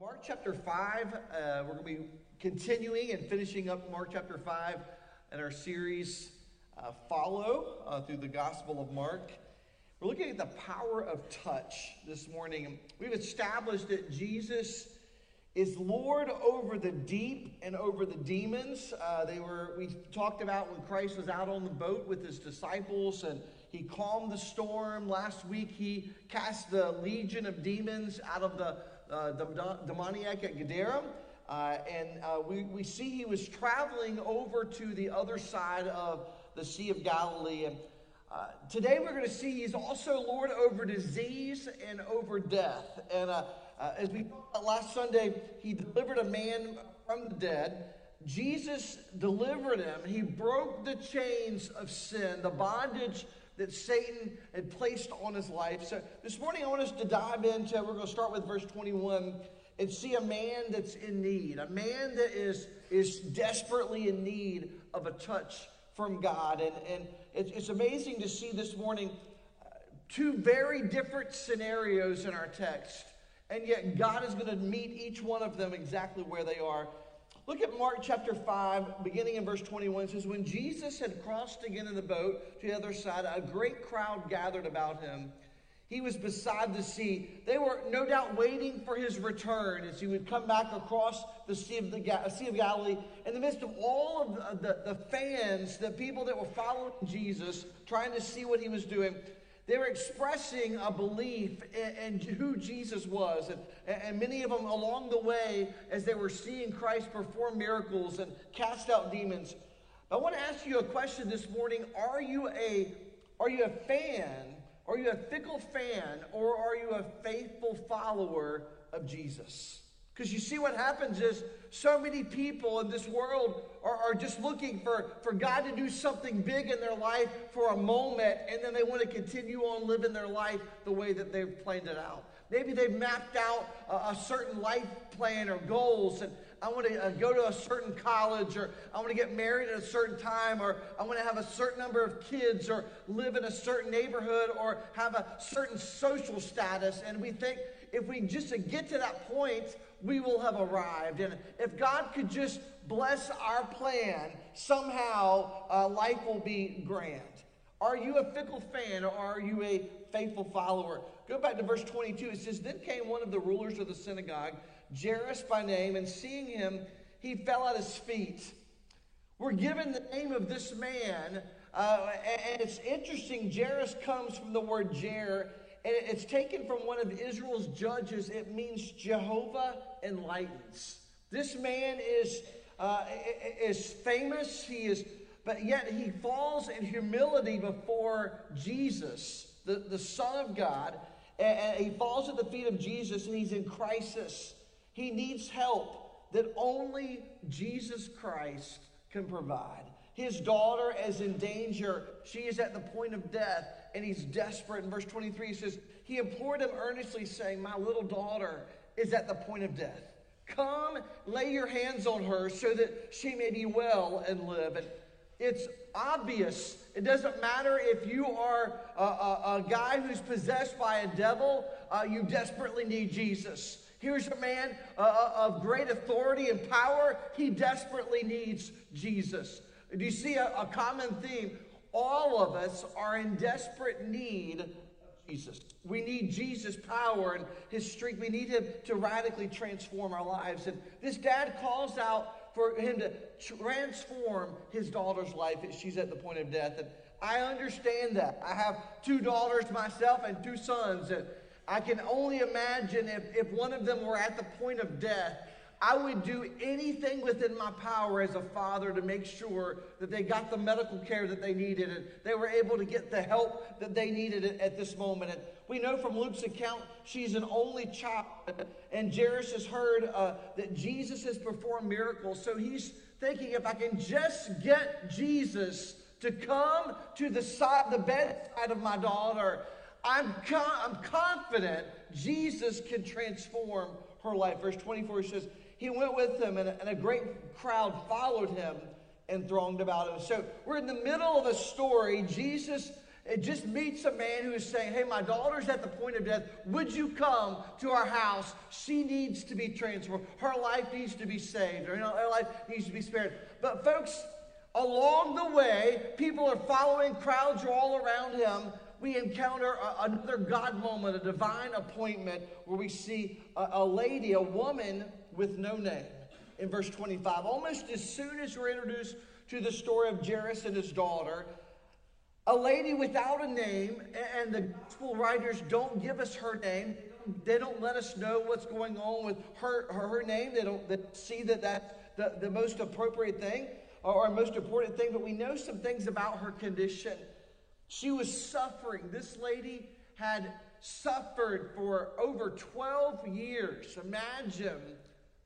Mark chapter 5, uh, we're going to be continuing and finishing up Mark chapter 5 in our series uh, Follow uh, through the Gospel of Mark. We're looking at the power of touch this morning. We've established that Jesus is Lord over the deep and over the demons. Uh, they were we talked about when Christ was out on the boat with his disciples and he calmed the storm. Last week he cast the legion of demons out of the, uh, the demoniac at Gadara. Uh, and uh, we, we see he was traveling over to the other side of the Sea of Galilee. And uh, today we're going to see he's also Lord over disease and over death. And uh, uh, as we last Sunday, he delivered a man from the dead. Jesus delivered him. He broke the chains of sin, the bondage that Satan had placed on his life. So this morning I want us to dive into, we're going to start with verse 21 and see a man that's in need, a man that is, is desperately in need of a touch from God. And, and it's, it's amazing to see this morning uh, two very different scenarios in our text. And yet, God is going to meet each one of them exactly where they are. Look at Mark chapter 5, beginning in verse 21. It says, When Jesus had crossed again in the boat to the other side, a great crowd gathered about him. He was beside the sea. They were no doubt waiting for his return as he would come back across the Sea of, the, sea of Galilee. In the midst of all of the, the, the fans, the people that were following Jesus, trying to see what he was doing, they were expressing a belief in, in who Jesus was. And, and many of them along the way, as they were seeing Christ perform miracles and cast out demons. I want to ask you a question this morning. Are you a, are you a fan? Are you a fickle fan? Or are you a faithful follower of Jesus? Because you see, what happens is so many people in this world are, are, just looking for, for God to do something big in their life for a moment, and then they want to continue on living their life the way that they've planned it out. Maybe they've mapped out a, a certain life plan or goals, and I want to uh, go to a certain college, or I want to get married at a certain time, or I want to have a certain number of kids, or live in a certain neighborhood, or have a certain social status. And we think if we just get to that point, we will have arrived. And if God could just bless our plan, somehow uh, life will be grand. Are you a fickle fan or are you a faithful follower? Go back to verse 22. It says, Then came one of the rulers of the synagogue, Jairus by name, and seeing him, he fell at his feet. We're given the name of this man, uh, and it's interesting. Jairus comes from the word Jair, and it's taken from one of Israel's judges. It means Jehovah enlightens. This man is, uh, is famous. He is, but yet he falls in humility before Jesus, the, the Son of God. And he falls at the feet of Jesus and he's in crisis. He needs help that only Jesus Christ can provide. His daughter is in danger. She is at the point of death, and he's desperate. In verse 23, he says, He implored him earnestly, saying, My little daughter is at the point of death. Come, lay your hands on her so that she may be well and live. And it's obvious. It doesn't matter if you are a, a, a guy who's possessed by a devil, uh, you desperately need Jesus. Here's a man uh, uh of great authority and power. He desperately needs Jesus. Do you see a, a common theme? All of us are in desperate need Jesus. We need Jesus' power and his strength. We need him to radically transform our lives. And this dad calls out for him to transform his daughter's life. She's at the point of death. And I understand that. I have two daughters myself and two sons. And I can only imagine if, if one of them were at the point of death I would do anything within my power as a father to make sure that they got the medical care that they needed and they were able to get the help that they needed at this moment. And we know from Luke's account, she's an only child. And Jairus has heard uh, that Jesus has performed miracles. So he's thinking, if I can just get Jesus to come to the side, the bedside of my daughter, I'm, I'm confident Jesus can transform her life. Verse 24 says, he went with them, and a, and a great crowd followed him and thronged about him. So we're in the middle of a story. Jesus just meets a man who is saying, Hey, my daughter's at the point of death. Would you come to our house? She needs to be transformed. Her life needs to be saved. Or, you know, her life needs to be spared. But, folks, along the way, people are following, crowds are all around him. We encounter another God moment, a divine appointment, where we see a, a lady, a woman with no name. In verse 25, almost as soon as we're introduced to the story of Jairus and his daughter, a lady without a name, and the gospel writers don't give us her name. They don't let us know what's going on with her, her, her name. They don't they see that that's the, the most appropriate thing or, or most important thing, but we know some things about her condition. She was suffering. This lady had suffered for over 12 years. Imagine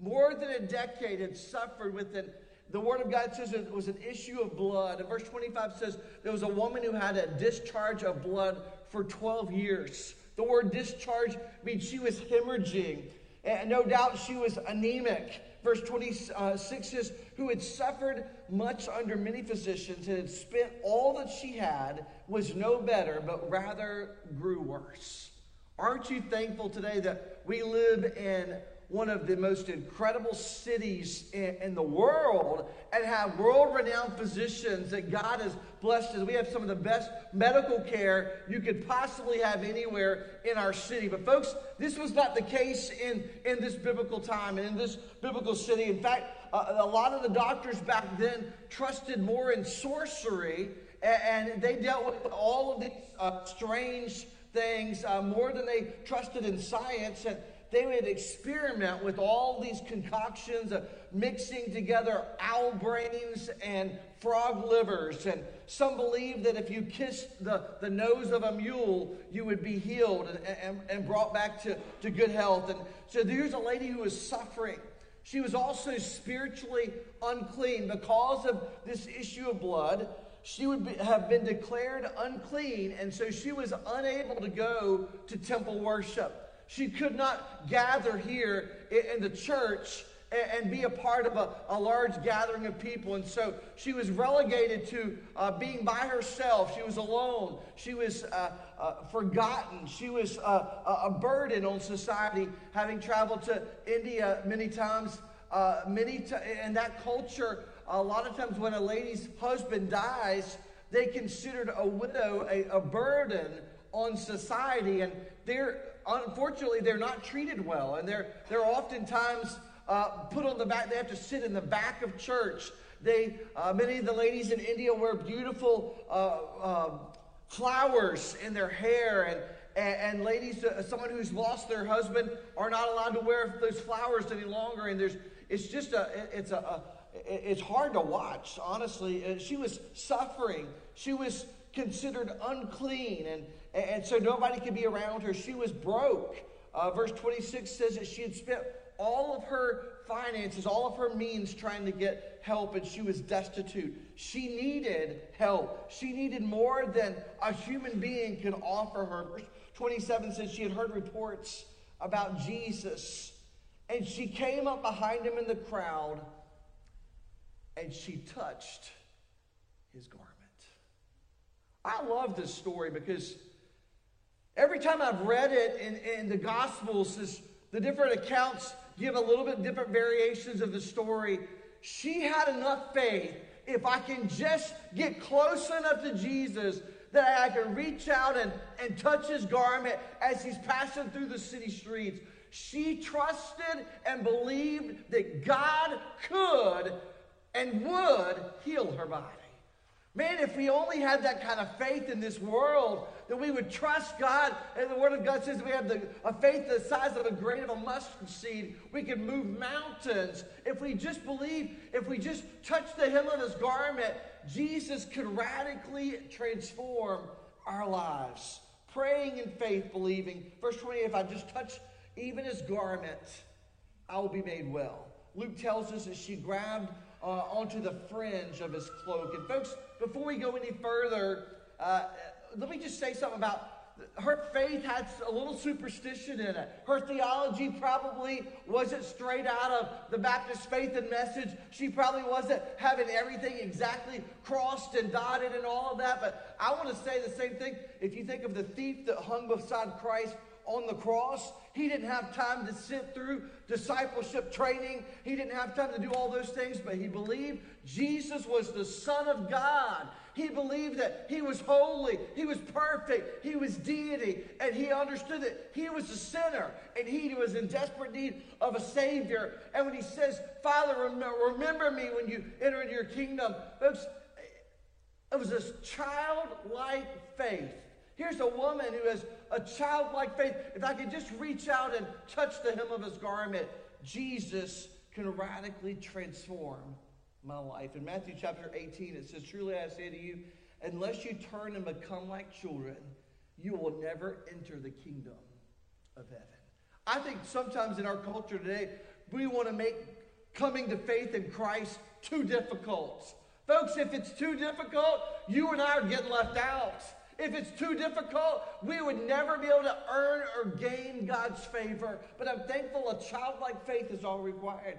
more than a decade had suffered with an the Word of God says it was an issue of blood. And verse 25 says there was a woman who had a discharge of blood for 12 years. The word discharge means she was hemorrhaging. And no doubt she was anemic. Verse 26 says, who had suffered much under many physicians and had spent all that she had, was no better, but rather grew worse. Aren't you thankful today that we live in one of the most incredible cities in, in the world and have world renowned physicians that God has blessed us. We have some of the best medical care you could possibly have anywhere in our city. But, folks, this was not the case in, in this biblical time and in this biblical city. In fact, uh, a lot of the doctors back then trusted more in sorcery and, and they dealt with all of these uh, strange things uh, more than they trusted in science. And, they would experiment with all these concoctions of mixing together owl brains and frog livers. And some believed that if you kissed the, the nose of a mule, you would be healed and, and, and brought back to, to good health. And so there's a lady who was suffering. She was also spiritually unclean because of this issue of blood. She would be, have been declared unclean, and so she was unable to go to temple worship. She could not gather here in the church and be a part of a, a large gathering of people. And so she was relegated to uh, being by herself. She was alone. She was uh, uh, forgotten. She was uh, a burden on society, having traveled to India many times. Uh, many t- in that culture, a lot of times when a lady's husband dies, they considered a widow a, a burden on society. And they're unfortunately, they're not treated well, and they're, they're oftentimes uh, put on the back. They have to sit in the back of church. They, uh, many of the ladies in India wear beautiful uh, um, flowers in their hair, and, and, and ladies, uh, someone who's lost their husband, are not allowed to wear those flowers any longer. And there's, it's just a, it's a, a it's hard to watch, honestly. Uh, she was suffering. She was considered unclean, and and so nobody could be around her. She was broke. Uh, verse 26 says that she had spent all of her finances, all of her means trying to get help, and she was destitute. She needed help. She needed more than a human being could offer her. Verse 27 says she had heard reports about Jesus, and she came up behind him in the crowd and she touched his garment. I love this story because Every time I've read it in, in the Gospels, this, the different accounts give a little bit different variations of the story. She had enough faith. If I can just get close enough to Jesus, that I can reach out and, and touch his garment as he's passing through the city streets. She trusted and believed that God could and would heal her body. Man, if we only had that kind of faith in this world, that we would trust God. And the Word of God says we have the, a faith the size of a grain of a mustard seed. We can move mountains. If we just believe, if we just touch the hem of His garment, Jesus could radically transform our lives. Praying in faith, believing. Verse 28 if I just touch even His garment, I will be made well. Luke tells us that she grabbed uh, onto the fringe of his cloak. And folks, before we go any further, uh, let me just say something about her faith had a little superstition in it. Her theology probably wasn't straight out of the Baptist faith and message. She probably wasn't having everything exactly crossed and dotted and all of that. But I want to say the same thing. If you think of the thief that hung beside Christ on the cross, he didn't have time to sit through discipleship training. He didn't have time to do all those things, but he believed Jesus was the Son of God. He believed that he was holy, he was perfect, he was deity, and he understood that he was a sinner and he was in desperate need of a Savior. And when he says, Father, remember me when you enter into your kingdom, folks, it was this childlike faith. Here's a woman who has a childlike faith. If I could just reach out and touch the hem of his garment, Jesus can radically transform my life. In Matthew chapter 18, it says, Truly I say to you, unless you turn and become like children, you will never enter the kingdom of heaven. I think sometimes in our culture today, we want to make coming to faith in Christ too difficult. Folks, if it's too difficult, you and I are getting left out. If it's too difficult, we would never be able to earn or gain God's favor. But I'm thankful a childlike faith is all required.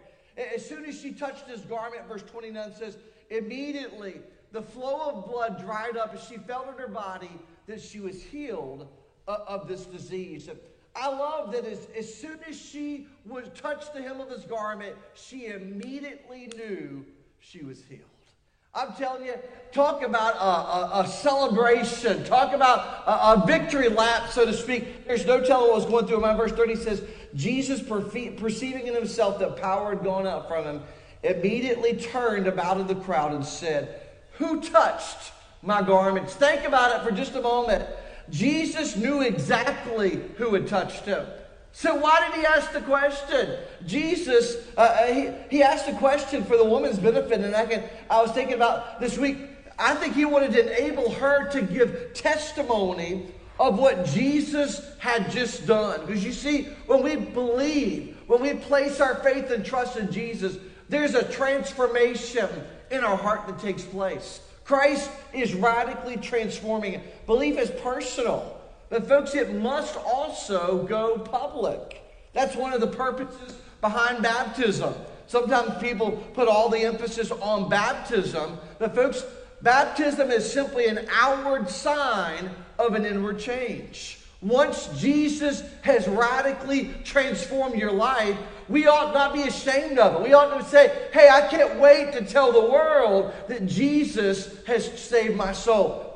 As soon as she touched his garment, verse 29 says, immediately the flow of blood dried up as she felt in her body that she was healed uh, of this disease. I love that as, as soon as she was touched the hem of his garment, she immediately knew she was healed. I'm telling you, talk about a, a, a celebration. Talk about a, a, victory lap, so to speak. There's no telling what was going through my verse 30 says, Jesus, perceiving in himself that power had gone out from him, immediately turned about in the crowd and said, Who touched my garments? Think about it for just a moment. Jesus knew exactly who had touched him. So why did he ask the question? Jesus, uh, uh, he, he asked the question for the woman's benefit. And I, can, I was thinking about this week, I think he wanted to enable her to give testimony of what Jesus had just done. Because you see, when we believe, when we place our faith and trust in Jesus, there's a transformation in our heart that takes place. Christ is radically transforming. Belief is personal. But, folks, it must also go public. That's one of the purposes behind baptism. Sometimes people put all the emphasis on baptism, but, folks, baptism is simply an outward sign of an inward change. Once Jesus has radically transformed your life, we ought not be ashamed of it. We ought to say, hey, I can't wait to tell the world that Jesus has saved my soul.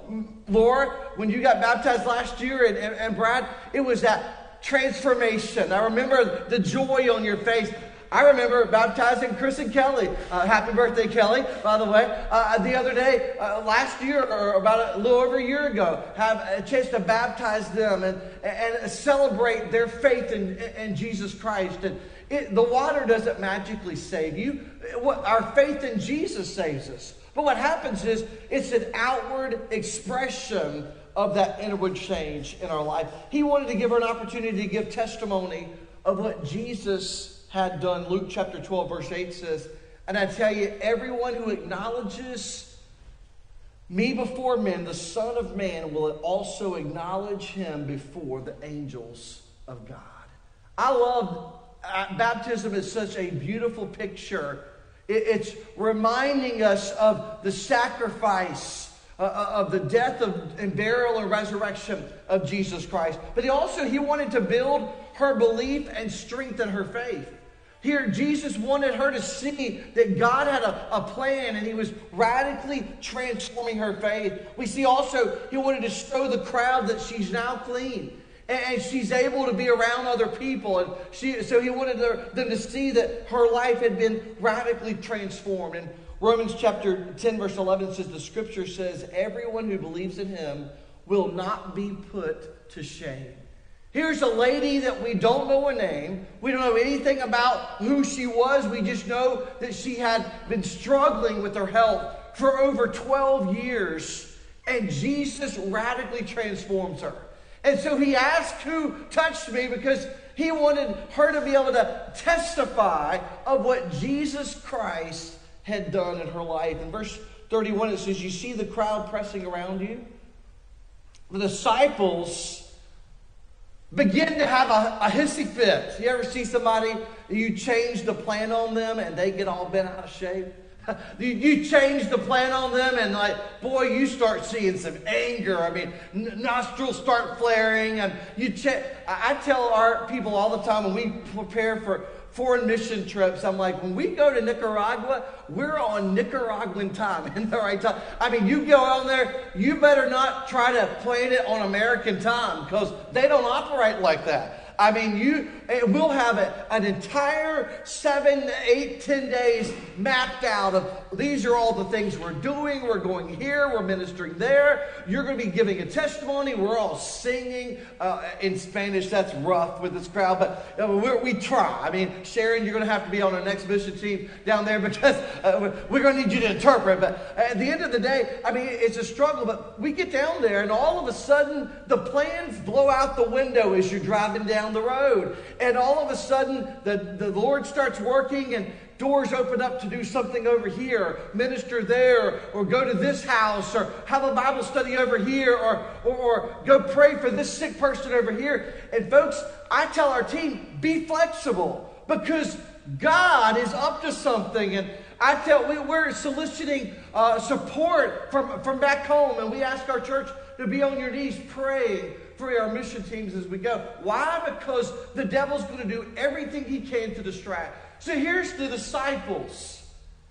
Lord, when you got baptized last year, and, and, and Brad, it was that transformation. I remember the joy on your face. I remember baptizing Chris and Kelly. Uh, happy birthday, Kelly, by the way. Uh, the other day, uh, last year, or about a little over a year ago, have a chance to baptize them and, and celebrate their faith in, in Jesus Christ. And it, the water doesn't magically save you. what, Our faith in Jesus saves us. But what happens is it's an outward expression of that inward change in our life. He wanted to give her an opportunity to give testimony of what Jesus had done. Luke chapter 12, verse 8 says, And I tell you, everyone who acknowledges me before men, the Son of Man will also acknowledge him before the angels of God. I love uh, baptism is such a beautiful picture it's reminding us of the sacrifice uh, uh, of the death of, and burial and resurrection of Jesus Christ. But he also he wanted to build her belief and strengthen her faith. Here, Jesus wanted her to see that God had a, a plan and he was radically transforming her faith. We see also he wanted to show the crowd that she's now clean and she's able to be around other people. And she, so he wanted them to see that her life had been radically transformed. And Romans chapter 10, verse 11 says, The scripture says, Everyone who believes in him will not be put to shame. Here's a lady that we don't know a name. We don't know anything about who she was. We just know that she had been struggling with her health for over 12 years. And Jesus radically transforms her. And so he asked who touched me because he wanted her to be able to testify of what Jesus Christ had done in her life. In verse 31, it says, You see the crowd pressing around you? The disciples begin to have a, a hissy fit. You ever see somebody, you change the plan on them and they get all bent out of shape? you, change the plan on them and like boy you start seeing some anger i mean nostrils start flaring and you check I, I tell our people all the time when we prepare for foreign mission trips. I'm like, when we go to Nicaragua, we're on Nicaraguan time in the right time. I mean, you go on there, you better not try to plan it on American time because they don't operate like that. I mean, you we'll have a, an entire seven, eight, ten days mapped out of these are all the things we're doing. We're going here. We're ministering there. You're going to be giving a testimony. We're all singing uh, in Spanish. That's rough with this crowd, but uh, we try. I mean, Sharon, you're going to have to be on our next mission team down there because uh, we're going to need you to interpret. But at the end of the day, I mean, it's a struggle. But we get down there, and all of a sudden, the plans blow out the window as you're driving down the road. And all of a sudden, the, the Lord starts working, and doors open up to do something over here, minister there, or go to this house, or have a Bible study over here, or, or, or, go pray for this sick person over here. And folks, I tell our team, be flexible because God is up to something. And I tell we, we're soliciting uh, support from, from back home, and we ask our church to be on your knees praying for our mission teams as we go. Why? Because the devil's going to do everything he can to distract. So here's the disciples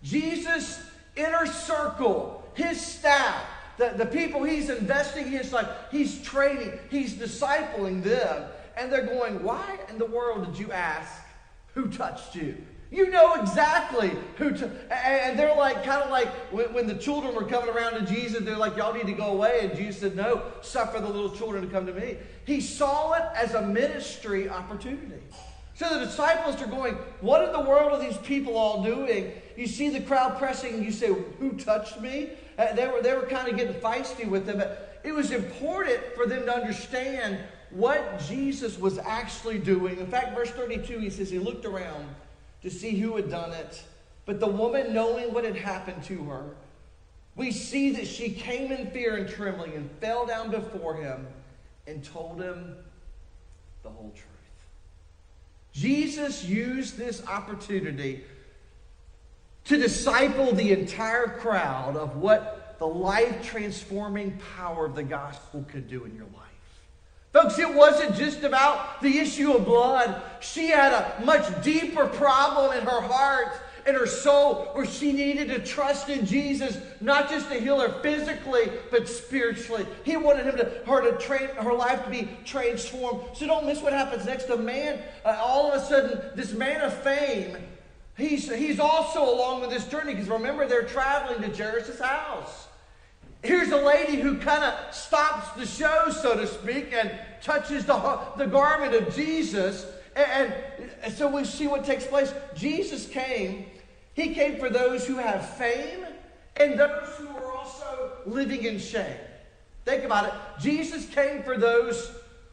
Jesus' inner circle, his staff, the, the people he's investing his life, he's training, he's discipling them. And they're going, Why in the world did you ask who touched you? You know exactly who. T- and they're like, kind of like when, when, the children were coming around to Jesus, they're like, y'all need to go away. And Jesus said, no, suffer the little children to come to me. He saw it as a ministry opportunity. So the disciples are going, What in the world are these people all doing? You see the crowd pressing, and you say, Who touched me? Uh, they, were, they were kind of getting feisty with them. But it was important for them to understand what Jesus was actually doing. In fact, verse 32, he says, He looked around to see who had done it. But the woman, knowing what had happened to her, we see that she came in fear and trembling and fell down before him and told him the whole truth. Jesus used this opportunity to disciple the entire crowd of what the life transforming power of the gospel could do in your life. Folks, it wasn't just about the issue of blood. She had a much deeper problem in her heart and her soul where she needed to trust in Jesus, not just to heal her physically, but spiritually. He wanted him to, her to train her life to be transformed. So don't miss what happens next. A man, uh, all of a sudden, this man of fame, he's, he's also along with this journey because remember, they're traveling to Jairus' house. Here's a lady who kind of stops the show, so to speak, and touches the, the garment of Jesus. And, and so we see what takes place. Jesus came he came for those who have fame and those who are also living in shame. Think about it. Jesus came for those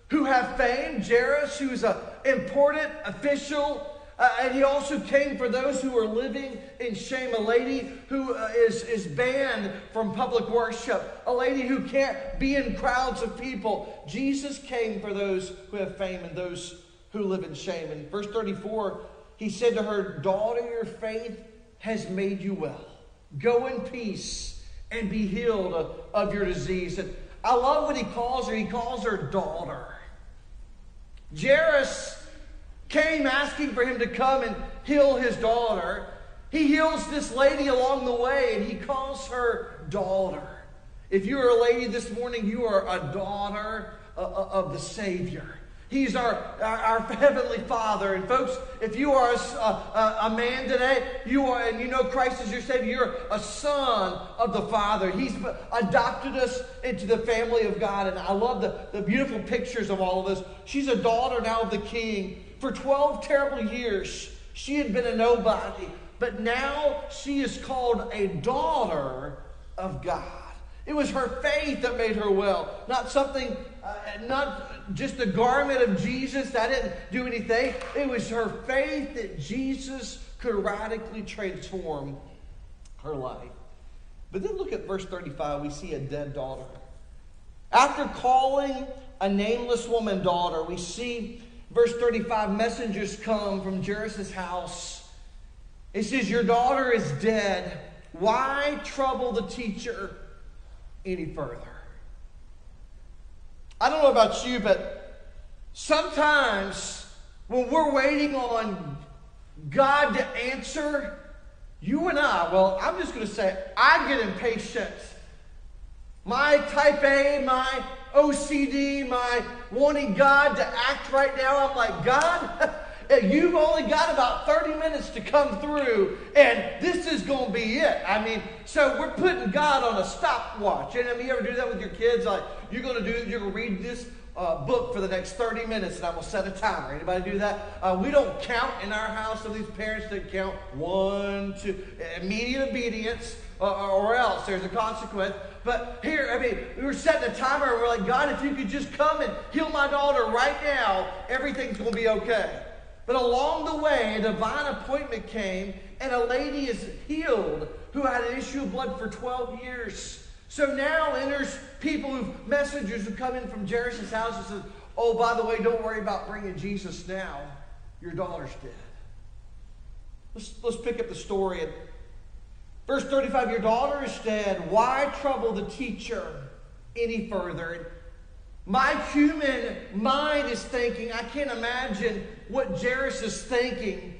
who have fame, Jairus, who's an important official, uh, and he also came for those who are living in shame. A lady who uh, is is banned from public worship, a lady who can't be in crowds of people. Jesus came for those who have fame and those who live in shame. In verse 34, he said to her, Daughter, your faith has made you well. Go in peace and be healed of, of your disease. And I love what he calls her. He calls her daughter. Jairus came asking for him to come and heal his daughter. He heals this lady along the way and he calls her daughter. If you are a lady this morning, you are a daughter uh, uh, of the Savior. He's our, our, our, Heavenly Father. And folks, if you are a, a, a, man today, you are, and you know Christ is your Savior, you're a son of the Father. He's adopted us into the family of God. And I love the, the beautiful pictures of all of this. She's a daughter now of the King. For 12 terrible years, she had been a nobody. But now she is called a daughter of God. It was her faith that made her well, not something, uh, not just the garment of Jesus, that didn't do anything. It was her faith that Jesus could radically transform her life. But then look at verse 35. We see a dead daughter. After calling a nameless woman daughter. We see verse 35 messengers come from Jairus' house. It says, Your daughter is dead. Why trouble the teacher any further? I don't know about you, but sometimes when we're waiting on God to answer, you and I, well, I'm just going to say, I get impatient. My type A, my OCD, my wanting God to act right now, I'm like, God, you've only got about 30 minutes to come through, and this is going to be it. I mean, so we're putting God on a stopwatch. And I you ever do that with your kids? Like, you're going to do, you're going to read this uh, book for the next 30 minutes and I'm going to set a timer. Anybody do that? Uh, we don't count in our house. Of these parents that count one, two, immediate obedience uh, or else there's a consequence. But here, I mean, we were setting a timer and we're like, God, if you could just come and heal my daughter right now, everything's going to be okay. But along the way, a divine appointment came and a lady is healed who had an issue of blood for 12 years. So now enters people who messengers who come in from Jairus' house and says, Oh, by the way, don't worry about bringing Jesus now. Your daughter's dead. Let's, let's pick up the story. Verse 35 Your daughter is dead. Why trouble the teacher any further? My human mind is thinking, I can't imagine what Jairus is thinking.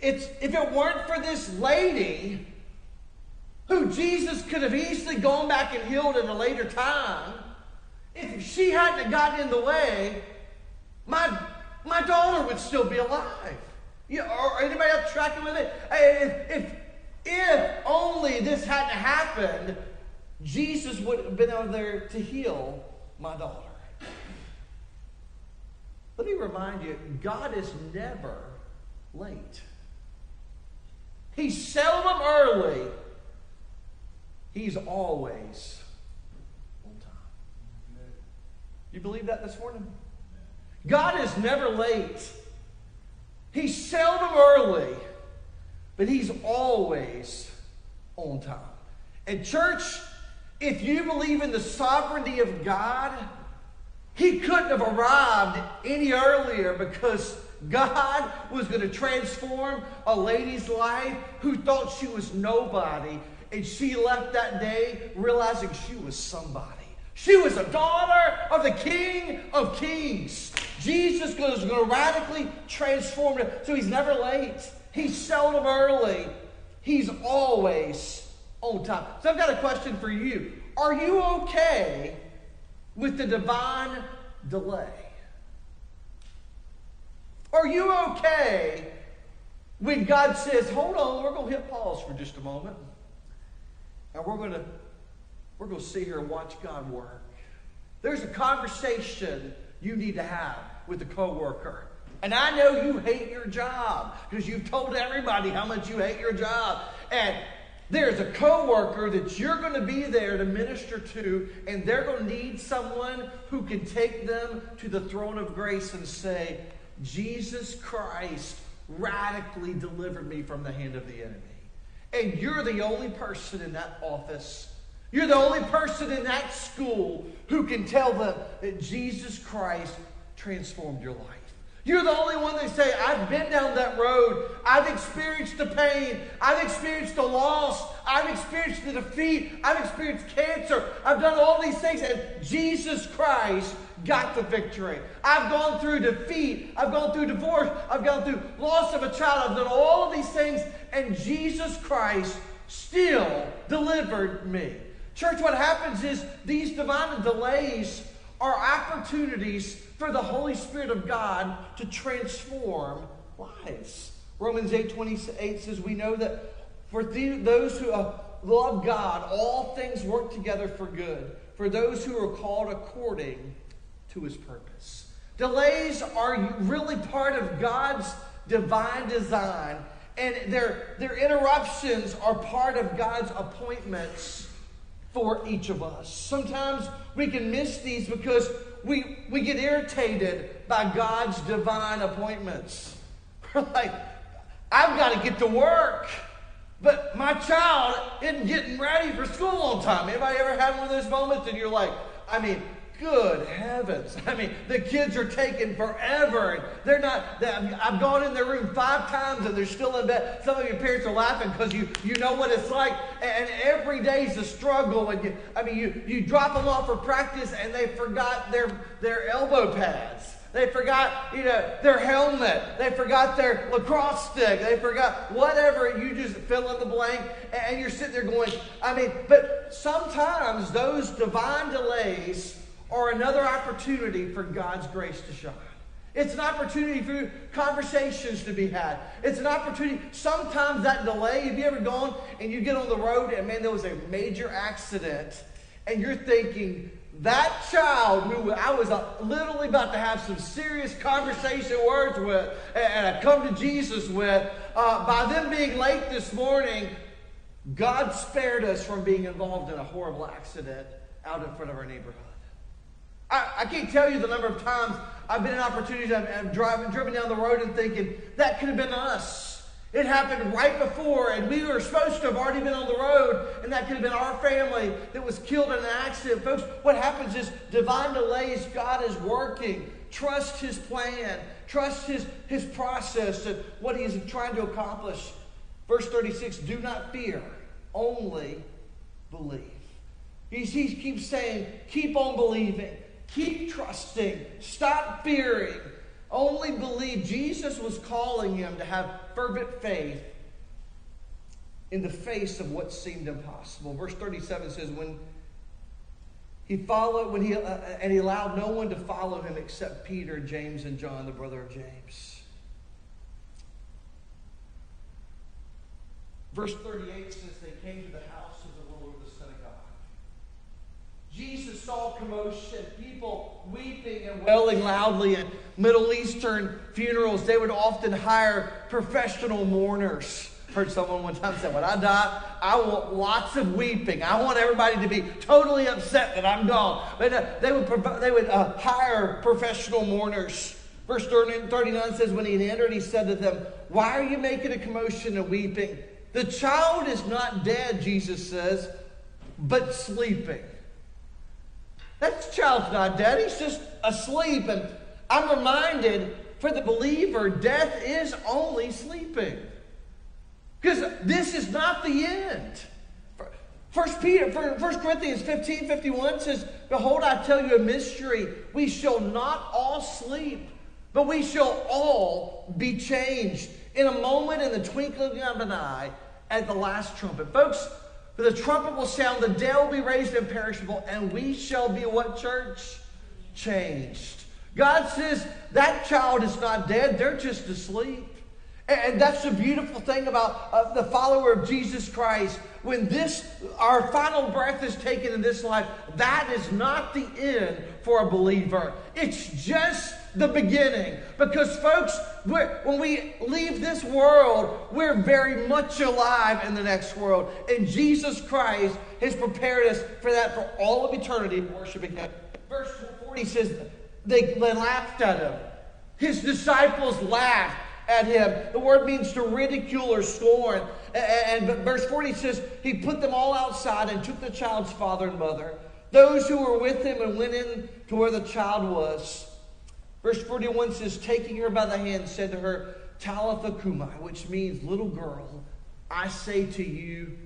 It's, if it weren't for this lady, who Jesus could have easily gone back and healed at a later time, if she hadn't gotten in the way, my, my daughter would still be alive. You, or anybody else tracking with it? If, if, if only this hadn't happened, Jesus would have been over there to heal my daughter. Let me remind you God is never late, He's seldom early He's always on time. You believe that this morning? God is never late. He's seldom early, but he's always on time. And, church, if you believe in the sovereignty of God, he couldn't have arrived any earlier because God was going to transform a lady's life who thought she was nobody and she left that day realizing she was somebody. She was a daughter of the King of Kings. Jesus was going to radically transform her. So he's never late. He's seldom early. He's always on time. So I've got a question for you. Are you okay with the divine delay? Are you okay when God says, hold on, we're going to hit pause for just a moment? And we're going to we're going to sit here and watch God work. There's a conversation you need to have with a coworker. And I know you hate your job because you've told everybody how much you hate your job. And there's a coworker that you're going to be there to minister to, and they're going to need someone who can take them to the throne of grace and say, Jesus Christ radically delivered me from the hand of the enemy. And you're the only person in that office. You're the only person in that school who can tell them that Jesus Christ transformed your life. You're the only one that say, I've been down that road. I've experienced the pain. I've experienced the loss. I've experienced the defeat. I've experienced cancer. I've done all these things, and Jesus Christ got the victory. I've gone through defeat. I've gone through divorce. I've gone through loss of a child. I've done all of these things, and Jesus Christ still delivered me. Church, what happens is these divine delays are opportunities for the Holy Spirit of God to transform lives. Romans 8 28 says, We know that for those who uh, love God, all things work together for good, for those who are called according to his purpose. Delays are really part of God's divine design, and their, their interruptions are part of God's appointments for each of us. Sometimes we can miss these because we, we get irritated by God's divine appointments. We're like, I've got to get to work. But my child isn't getting ready for school on time. Anybody ever had one of those moments and you're like, I mean, good heavens. I mean, the kids are taking forever. They're not, I've gone in their room five times and they're still in bed. Some of your parents are laughing because you, you know what it's like. And every day's a struggle. And you, I mean, you, you drop them off for practice and they forgot their, their elbow pads. They forgot, you know, their helmet. They forgot their lacrosse stick. They forgot whatever. You just fill in the blank, and you're sitting there going, I mean, but sometimes those divine delays are another opportunity for God's grace to shine. It's an opportunity for conversations to be had. It's an opportunity. Sometimes that delay, have you ever gone and you get on the road and man, there was a major accident, and you're thinking, that child who I was uh, literally about to have some serious conversation words with and I come to Jesus with, uh, by them being late this morning, God spared us from being involved in a horrible accident out in front of our neighborhood. I, I can't tell you the number of times I've been in opportunities, I'm, I'm driving, driven down the road and thinking, that could have been us. It happened right before, and we were supposed to have already been on the road, and that could have been our family that was killed in an accident. Folks, what happens is divine delays, God is working. Trust His plan, trust His, his process and what He is trying to accomplish. Verse 36 do not fear, only believe. He, he keeps saying, keep on believing, keep trusting, stop fearing. Only believe Jesus was calling him to have fervent faith in the face of what seemed impossible. Verse 37 says, When he followed, when he, uh, uh, and he allowed no one to follow him except Peter, James, and John, the brother of James. Verse 38 says, They came to the house of the ruler of the synagogue. Jesus saw commotion, people weeping and wailing loudly. at Middle Eastern funerals, they would often hire professional mourners. Heard someone one time say, When I die, I want lots of weeping. I want everybody to be totally upset that I'm gone. But uh, they would, they would uh, hire professional mourners. Verse 39 says, When he entered, he said to them, Why are you making a commotion and weeping? The child is not dead, Jesus says, but sleeping. That child's not dead, he's just asleep. And I'm reminded for the believer, death is only sleeping. Because this is not the end. First Peter, First Corinthians 15, 51 says, Behold, I tell you a mystery. We shall not all sleep, but we shall all be changed in a moment, in the twinkling of an eye, at the last trumpet. Folks, for the trumpet will sound, the dead will be raised imperishable, and we shall be what, church? Changed. God says that child is not dead, they're just asleep. And that's the beautiful thing about uh, the follower of Jesus Christ. When this, our final breath is taken in this life, that is not the end for a believer. It's just the beginning. Because, folks, when we leave this world, we're very much alive in the next world. And Jesus Christ has prepared us for that for all of eternity, worshiping Him. Verse 40 says, they, they laughed at him. His disciples laughed at him. The word means to ridicule or scorn. And, and verse 40 says, He put them all outside and took the child's father and mother, those who were with him, and went in to where the child was. Verse 41 says, Taking her by the hand, said to her, Talitha cumi, which means, little girl, I say to you,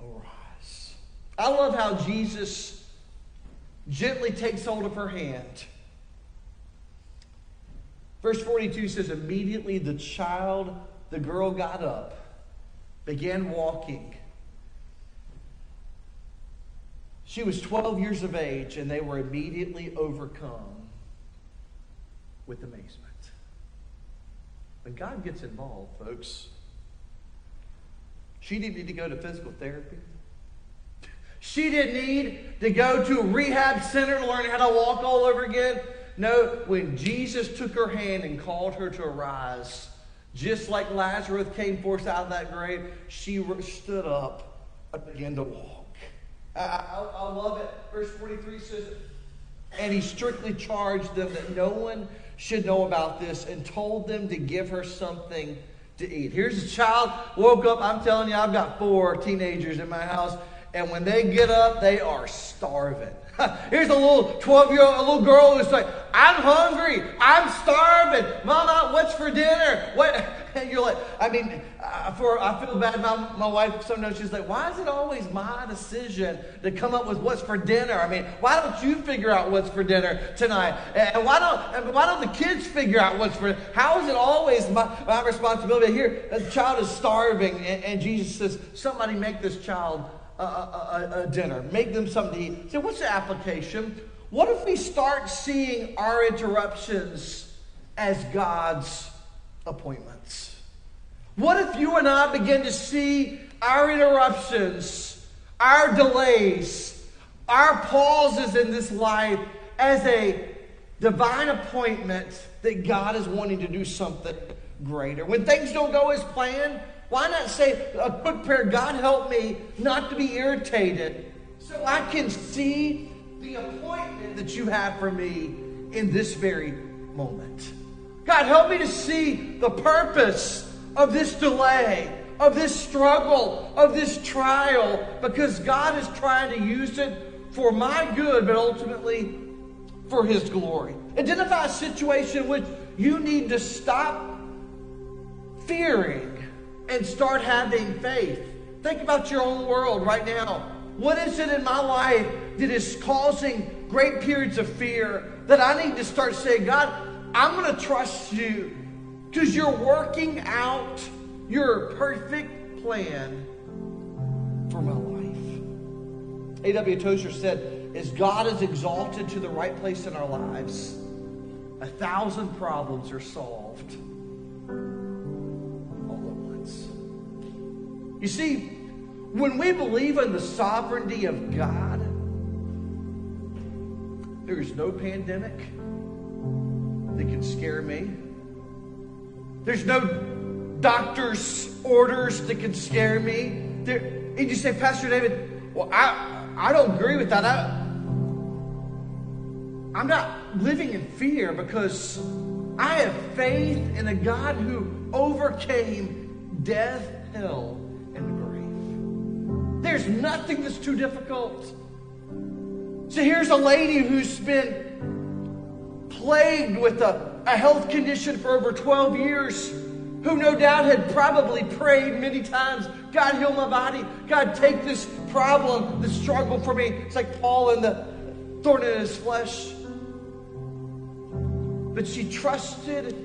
arise. I love how Jesus gently takes hold of her hand. Verse 42 says, Immediately the child, the girl got up, began walking. She was 12 years of age, and they were immediately overcome with amazement. When God gets involved, folks, she didn't need to go to physical therapy. She didn't need to go to a rehab center to learn how to walk all over again. No, when Jesus took her hand and called her to arise, just like Lazarus came forth out of that grave, she stood up and began to walk. I, I, I love it. Verse 43 says, And he strictly charged them that no one should know about this and told them to give her something to eat. Here's a child, woke up. I'm telling you, I've got four teenagers in my house and when they get up, they are starving. Here's a little 12 year old, a little girl who's like, I'm hungry. I'm starving. Mama, what's for dinner? What? And you're like, I mean, uh, for I feel bad. My, my wife sometimes she's like, why is it always my decision to come up with what's for dinner? I mean, why don't you figure out what's for dinner tonight? And why don't and why don't the kids figure out what's for? How is it always my, my responsibility? Here, the child is starving, and, and Jesus says, somebody make this child a, a, a, dinner. Make them something to eat. So, what's the application? What if we start seeing our interruptions as God's appointments? What if you and I begin to see our interruptions, our delays, our pauses in this life as a divine appointment that God is wanting to do something greater? When things don't go as planned, why not say uh, a quick prayer, God help me not to be irritated so I can see the appointment that you have for me in this very moment. God, help me to see the purpose of this delay, of this struggle, of this trial, because God is trying to use it for my good, but ultimately for His glory. Identify a situation in which you need to stop fearing and start having faith. Think about your own world right now. What is it in my life that is causing great periods of fear that I need to start saying, God, I'm going to trust you because you're working out your perfect plan for my life. A.W. Tozer said, As God is exalted to the right place in our lives, a thousand problems are solved all at once. You see, when we believe in the sovereignty of God, there is no pandemic that can scare me. There's no doctor's orders that can scare me. There, and you say, Pastor David, well, I, I don't agree with that. I, I'm not living in fear because I have faith in a God who overcame death, hell, and the grave. there's nothing that's too difficult. So here's a lady who's been plagued with a, a health condition for over 12 years, who no doubt had probably prayed many times God, heal my body. God, take this problem, this struggle for me. It's like Paul in the thorn in his flesh. But she trusted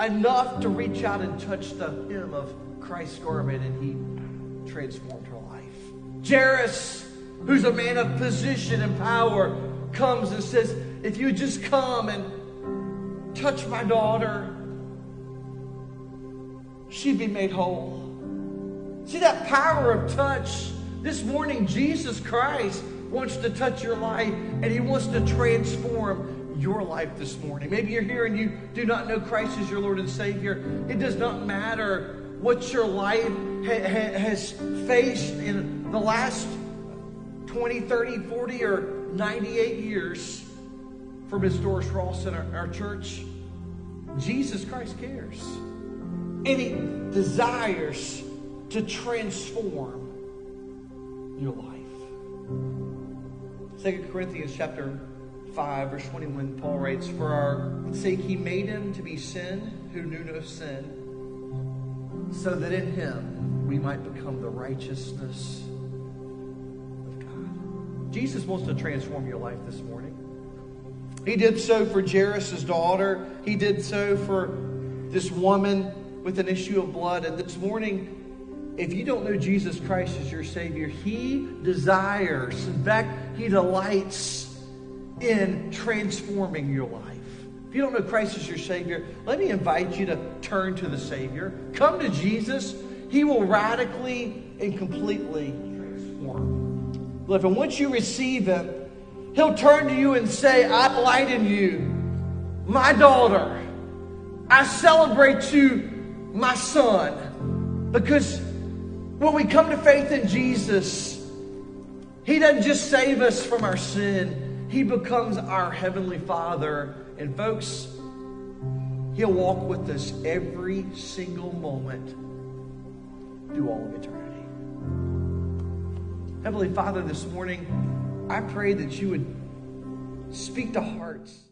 enough to reach out and touch the hem of Christ's garment, and he transformed her life. Jairus, who's a man of position and power, comes and says, If you just come and touch my daughter, she'd be made whole. See that power of touch? This morning, Jesus Christ wants to touch your life and he wants to transform your life this morning. Maybe you're here and you do not know Christ as your Lord and Savior. It does not matter what your life ha- ha- has faced in the last 20, 30, 40, or 98 years from Ms. Doris Ross in our, our church, Jesus Christ cares. And He desires to transform your life. 2 Corinthians chapter 5, verse 21, Paul writes, For our sake he made him to be sin who knew no sin so that in him we might become the righteousness of God. Jesus wants to transform your life this morning. He did so for Jairus' daughter. He did so for this woman with an issue of blood. And this morning, if you don't know Jesus Christ as your Savior, He desires, in fact, He delights in transforming your life. If you don't know Christ as your Savior, let me invite you to turn to the Savior. Come to Jesus. He will radically and completely transform. And once you receive Him, He'll turn to you and say, I delight in you, my daughter. I celebrate you, my son. Because when we come to faith in Jesus, He doesn't just save us from our sin, He becomes our Heavenly Father and folks, He'll walk with us every single moment through all of eternity. Heavenly Father, this morning, I pray that you would speak to hearts.